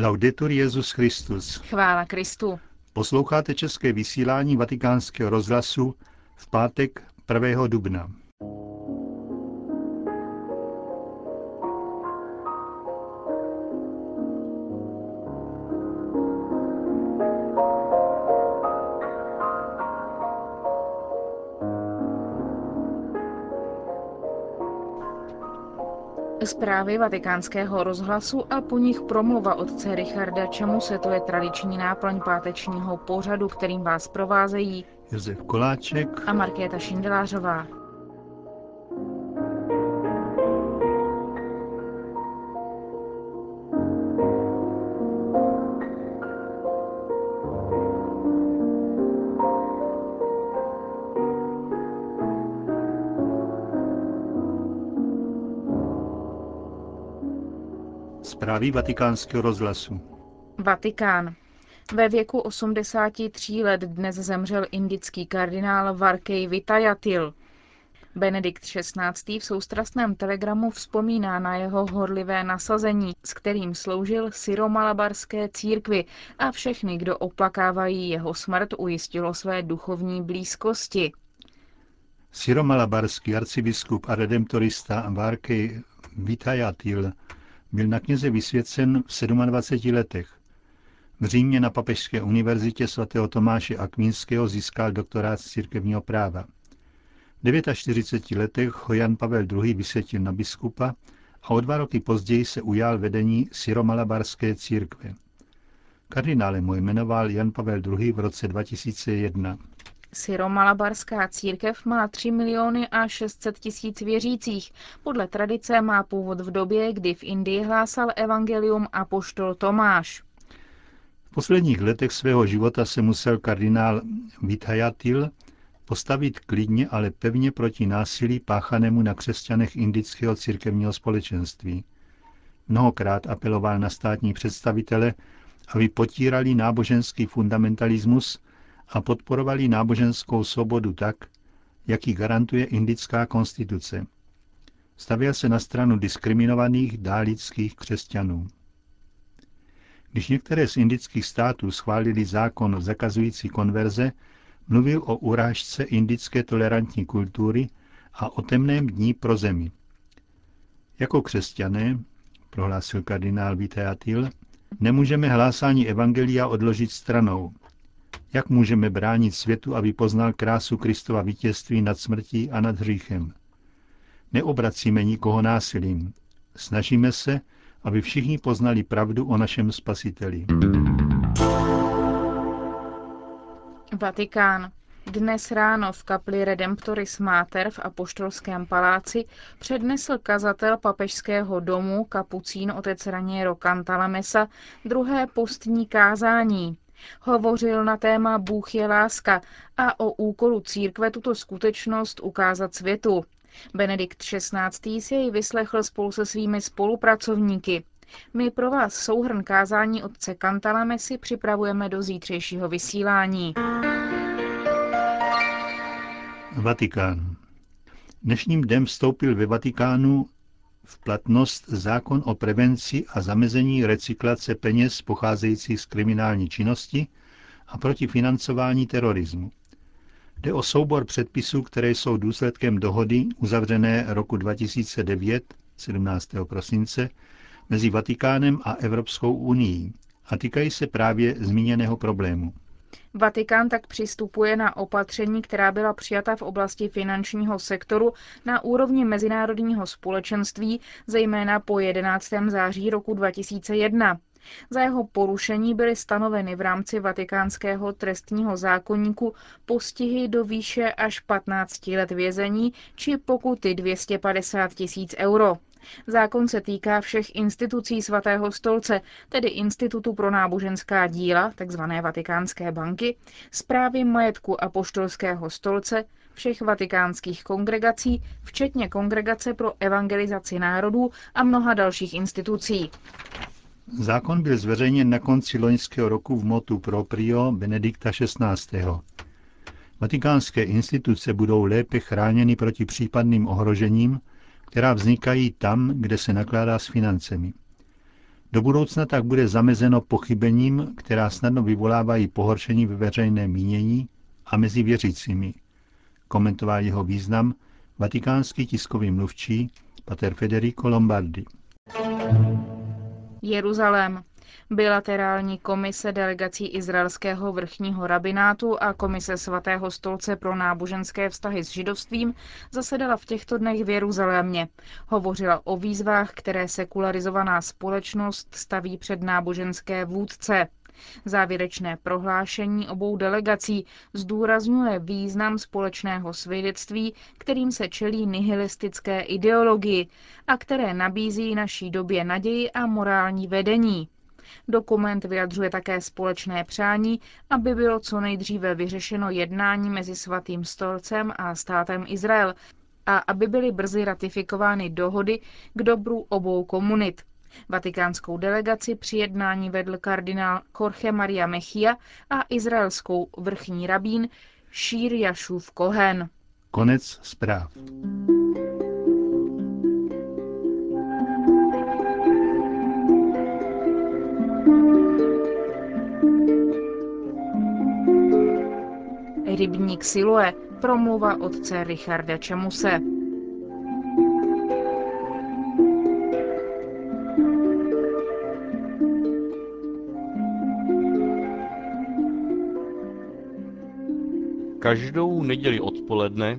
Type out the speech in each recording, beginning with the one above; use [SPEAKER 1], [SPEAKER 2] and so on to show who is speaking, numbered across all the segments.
[SPEAKER 1] Laudetur Jezus Christus.
[SPEAKER 2] Chvála Kristu.
[SPEAKER 1] Posloucháte české vysílání Vatikánského rozhlasu v pátek 1. dubna.
[SPEAKER 2] Zprávy vatikánského rozhlasu a po nich promluva otce Richarda, čemu se to je tradiční náplň pátečního pořadu, kterým vás provázejí
[SPEAKER 1] Josef Koláček
[SPEAKER 2] a Markéta Šindelářová.
[SPEAKER 1] Zprávy vatikánského rozhlasu.
[SPEAKER 2] Vatikán. Ve věku 83 let dnes zemřel indický kardinál Varkej Vitajatil. Benedikt XVI. v soustrastném telegramu vzpomíná na jeho horlivé nasazení, s kterým sloužil syromalabarské církvi a všechny, kdo oplakávají jeho smrt, ujistilo své duchovní blízkosti.
[SPEAKER 1] Syromalabarský arcibiskup a redemptorista Varkej Vitajatil byl na kněze vysvěcen v 27 letech. V Římě na Papežské univerzitě svatého Tomáše Akvínského získal doktorát z církevního práva. V 49 letech ho Jan Pavel II. vysvětil na biskupa a o dva roky později se ujal vedení Syromalabarské církve. Kardinálem mu jmenoval Jan Pavel II. v roce 2001.
[SPEAKER 2] Syromalabarská církev má 3 miliony a 600 tisíc věřících. Podle tradice má původ v době, kdy v Indii hlásal evangelium apoštol Tomáš.
[SPEAKER 1] V posledních letech svého života se musel kardinál Vithayatil postavit klidně, ale pevně proti násilí páchanému na křesťanech indického církevního společenství. Mnohokrát apeloval na státní představitele, aby potírali náboženský fundamentalismus a podporovali náboženskou svobodu tak, jak ji garantuje indická konstituce. Stavěl se na stranu diskriminovaných dálických křesťanů. Když některé z indických států schválili zákon zakazující konverze, mluvil o urážce indické tolerantní kultury a o temném dní pro zemi. Jako křesťané, prohlásil kardinál Vitajatil, nemůžeme hlásání evangelia odložit stranou, jak můžeme bránit světu, aby poznal krásu Kristova vítězství nad smrtí a nad hříchem? Neobracíme nikoho násilím. Snažíme se, aby všichni poznali pravdu o našem spasiteli.
[SPEAKER 2] Vatikán. Dnes ráno v kapli Redemptoris Mater v Apoštolském paláci přednesl kazatel papežského domu kapucín otec Raniero Cantalamessa druhé postní kázání. Hovořil na téma Bůh je láska a o úkolu církve tuto skutečnost ukázat světu. Benedikt XVI. si jej vyslechl spolu se svými spolupracovníky. My pro vás souhrn kázání otce Kantalamesi připravujeme do zítřejšího vysílání.
[SPEAKER 1] Vatikán. Dnešním dnem vstoupil ve Vatikánu v platnost zákon o prevenci a zamezení recyklace peněz pocházejících z kriminální činnosti a proti financování terorismu. Jde o soubor předpisů, které jsou důsledkem dohody uzavřené roku 2009, 17. prosince, mezi Vatikánem a Evropskou unii a týkají se právě zmíněného problému.
[SPEAKER 2] Vatikán tak přistupuje na opatření, která byla přijata v oblasti finančního sektoru na úrovni mezinárodního společenství, zejména po 11. září roku 2001. Za jeho porušení byly stanoveny v rámci vatikánského trestního zákonníku postihy do výše až 15 let vězení či pokuty 250 tisíc euro. Zákon se týká všech institucí svatého stolce, tedy Institutu pro náboženská díla, tzv. Vatikánské banky, zprávy majetku apoštolského stolce, všech vatikánských kongregací, včetně Kongregace pro evangelizaci národů a mnoha dalších institucí.
[SPEAKER 1] Zákon byl zveřejněn na konci loňského roku v motu proprio Benedikta XVI. Vatikánské instituce budou lépe chráněny proti případným ohrožením, která vznikají tam, kde se nakládá s financemi. Do budoucna tak bude zamezeno pochybením, která snadno vyvolávají pohoršení ve veřejné mínění a mezi věřícími. Komentoval jeho význam vatikánský tiskový mluvčí pater Federico Lombardi.
[SPEAKER 2] Jeruzalém. Bilaterální komise delegací izraelského vrchního rabinátu a komise svatého stolce pro náboženské vztahy s židovstvím zasedala v těchto dnech v Jeruzalémě. Hovořila o výzvách, které sekularizovaná společnost staví před náboženské vůdce. Závěrečné prohlášení obou delegací zdůrazňuje význam společného svědectví, kterým se čelí nihilistické ideologii a které nabízí naší době naději a morální vedení. Dokument vyjadřuje také společné přání, aby bylo co nejdříve vyřešeno jednání mezi svatým stolcem a státem Izrael a aby byly brzy ratifikovány dohody k dobru obou komunit. Vatikánskou delegaci při jednání vedl kardinál Jorge Maria Mechia a izraelskou vrchní rabín Šír Jašův Kohen.
[SPEAKER 1] Konec zpráv.
[SPEAKER 2] Rybník Siloe, promluva otce Richarda Čemuse.
[SPEAKER 3] Každou neděli odpoledne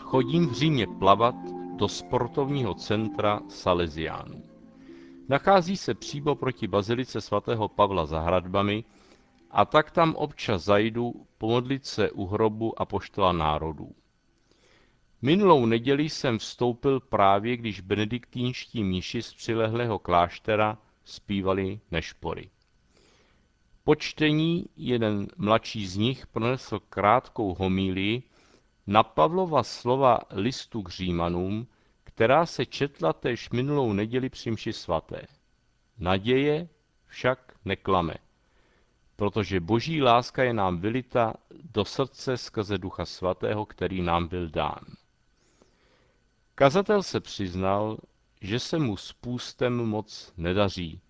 [SPEAKER 3] chodím v Římě plavat do sportovního centra Salesiánů. Nachází se přímo proti bazilice svatého Pavla za hradbami a tak tam občas zajdu pomodlit se u hrobu a poštola národů. Minulou neděli jsem vstoupil právě, když benediktínští mniši z přilehlého kláštera zpívali nešpory. Po čtení jeden mladší z nich pronesl krátkou homílii na Pavlova slova listu k Římanům, která se četla též minulou neděli při mši svaté. Naděje však neklame, protože boží láska je nám vylita do srdce skrze ducha svatého, který nám byl dán. Kazatel se přiznal, že se mu spůstem moc nedaří,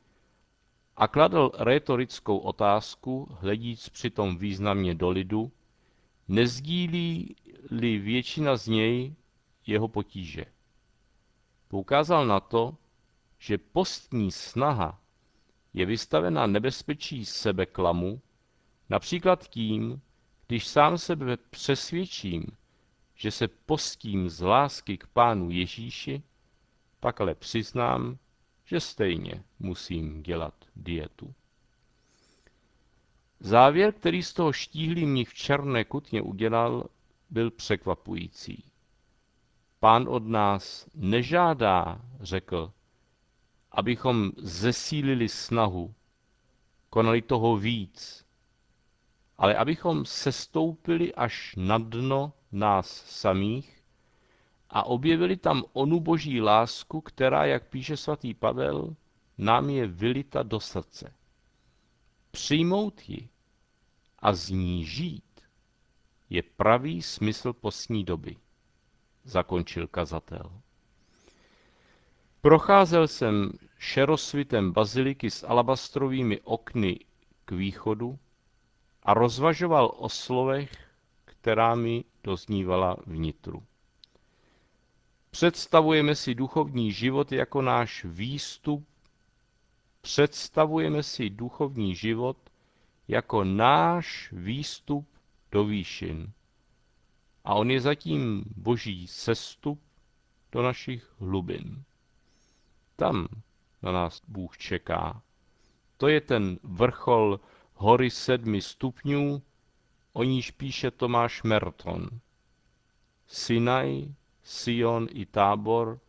[SPEAKER 3] a kladl retorickou otázku, hledíc přitom významně do lidu, nezdílí-li většina z něj jeho potíže. Poukázal na to, že postní snaha je vystavena nebezpečí sebeklamu, například tím, když sám sebe přesvědčím, že se postím z lásky k pánu Ježíši, pak ale přiznám, že stejně musím dělat dietu. Závěr, který z toho štíhlý mnich v černé kutně udělal, byl překvapující. Pán od nás nežádá, řekl, abychom zesílili snahu, konali toho víc, ale abychom sestoupili až na dno nás samých a objevili tam onu boží lásku, která, jak píše svatý Pavel, nám je vylita do srdce. Přijmout ji a z ní žít je pravý smysl postní doby, zakončil kazatel. Procházel jsem šerosvitem baziliky s alabastrovými okny k východu a rozvažoval o slovech, která mi doznívala vnitru. Představujeme si duchovní život jako náš výstup, představujeme si duchovní život jako náš výstup do výšin. A on je zatím boží sestup do našich hlubin. Tam na nás Bůh čeká. To je ten vrchol hory sedmi stupňů, o níž píše Tomáš Merton. Sinaj Sion i Tábor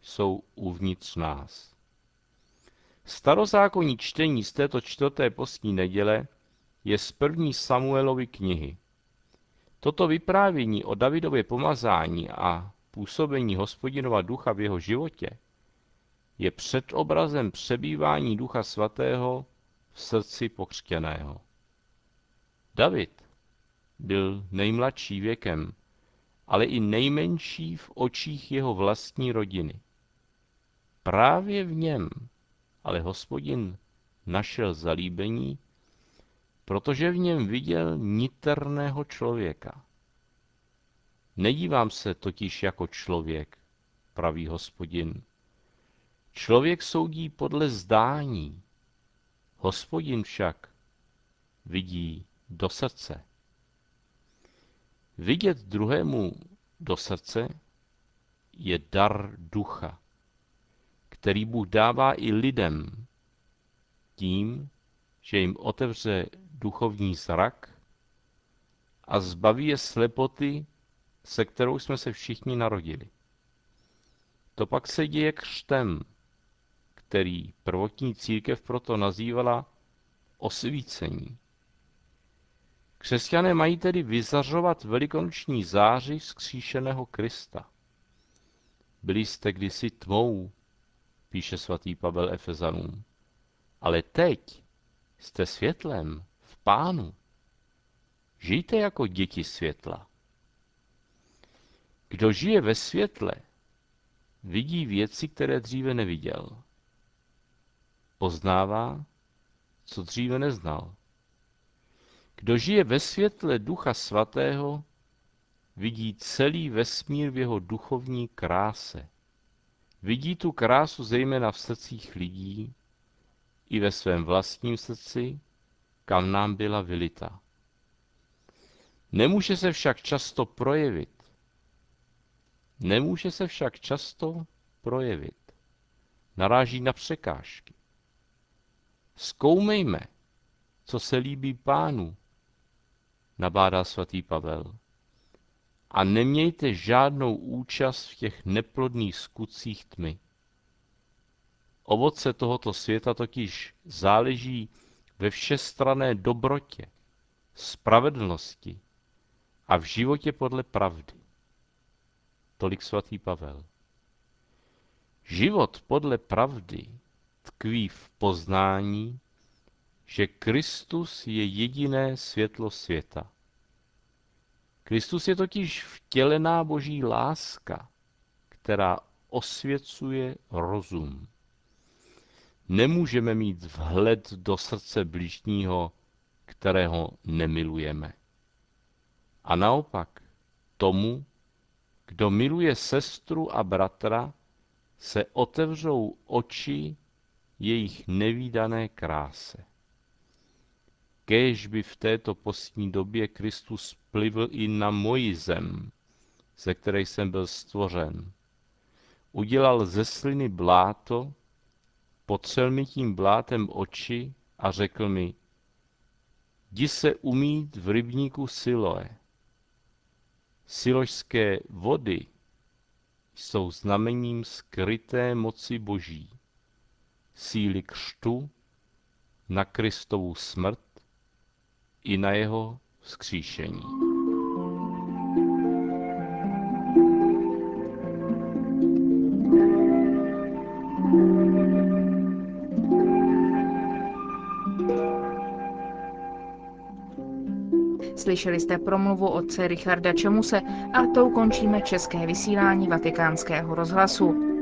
[SPEAKER 3] jsou uvnitř nás. Starozákonní čtení z této čtvrté postní neděle je z první Samuelovy knihy. Toto vyprávění o Davidově pomazání a působení hospodinova ducha v jeho životě je předobrazem přebývání ducha svatého v srdci pokřtěného. David byl nejmladší věkem ale i nejmenší v očích jeho vlastní rodiny. Právě v něm ale hospodin našel zalíbení, protože v něm viděl niterného člověka. Nedívám se totiž jako člověk, praví hospodin. Člověk soudí podle zdání, hospodin však vidí do srdce. Vidět druhému do srdce je dar ducha, který Bůh dává i lidem tím, že jim otevře duchovní zrak a zbaví je slepoty, se kterou jsme se všichni narodili. To pak se děje křtem, který prvotní církev proto nazývala osvícení. Křesťané mají tedy vyzařovat velikonoční záři vzkříšeného Krista. Byli jste kdysi tmou, píše svatý Pavel Efezanům, ale teď jste světlem v pánu. Žijte jako děti světla. Kdo žije ve světle, vidí věci, které dříve neviděl. Poznává, co dříve neznal. Kdo žije ve světle Ducha Svatého, vidí celý vesmír v jeho duchovní kráse. Vidí tu krásu zejména v srdcích lidí i ve svém vlastním srdci, kam nám byla vylita. Nemůže se však často projevit. Nemůže se však často projevit. Naráží na překážky. Zkoumejme, co se líbí pánu, nabádá svatý Pavel. A nemějte žádnou účast v těch neplodných skutcích tmy. Ovoce tohoto světa totiž záleží ve všestrané dobrotě, spravedlnosti a v životě podle pravdy. Tolik svatý Pavel. Život podle pravdy tkví v poznání, že Kristus je jediné světlo světa. Kristus je totiž vtělená boží láska, která osvěcuje rozum. Nemůžeme mít vhled do srdce bližního, kterého nemilujeme. A naopak, tomu, kdo miluje sestru a bratra, se otevřou oči jejich nevýdané kráse. Kéž by v této postní době Kristus plivl i na moji zem, ze které jsem byl stvořen. Udělal ze sliny bláto, potřel mi tím blátem oči a řekl mi, jdi se umít v rybníku Siloe. Siložské vody jsou znamením skryté moci Boží, síly křtu na Kristovu smrt i na jeho vzkříšení.
[SPEAKER 2] Slyšeli jste promluvu otce Richarda Čemuse a tou končíme české vysílání vatikánského rozhlasu.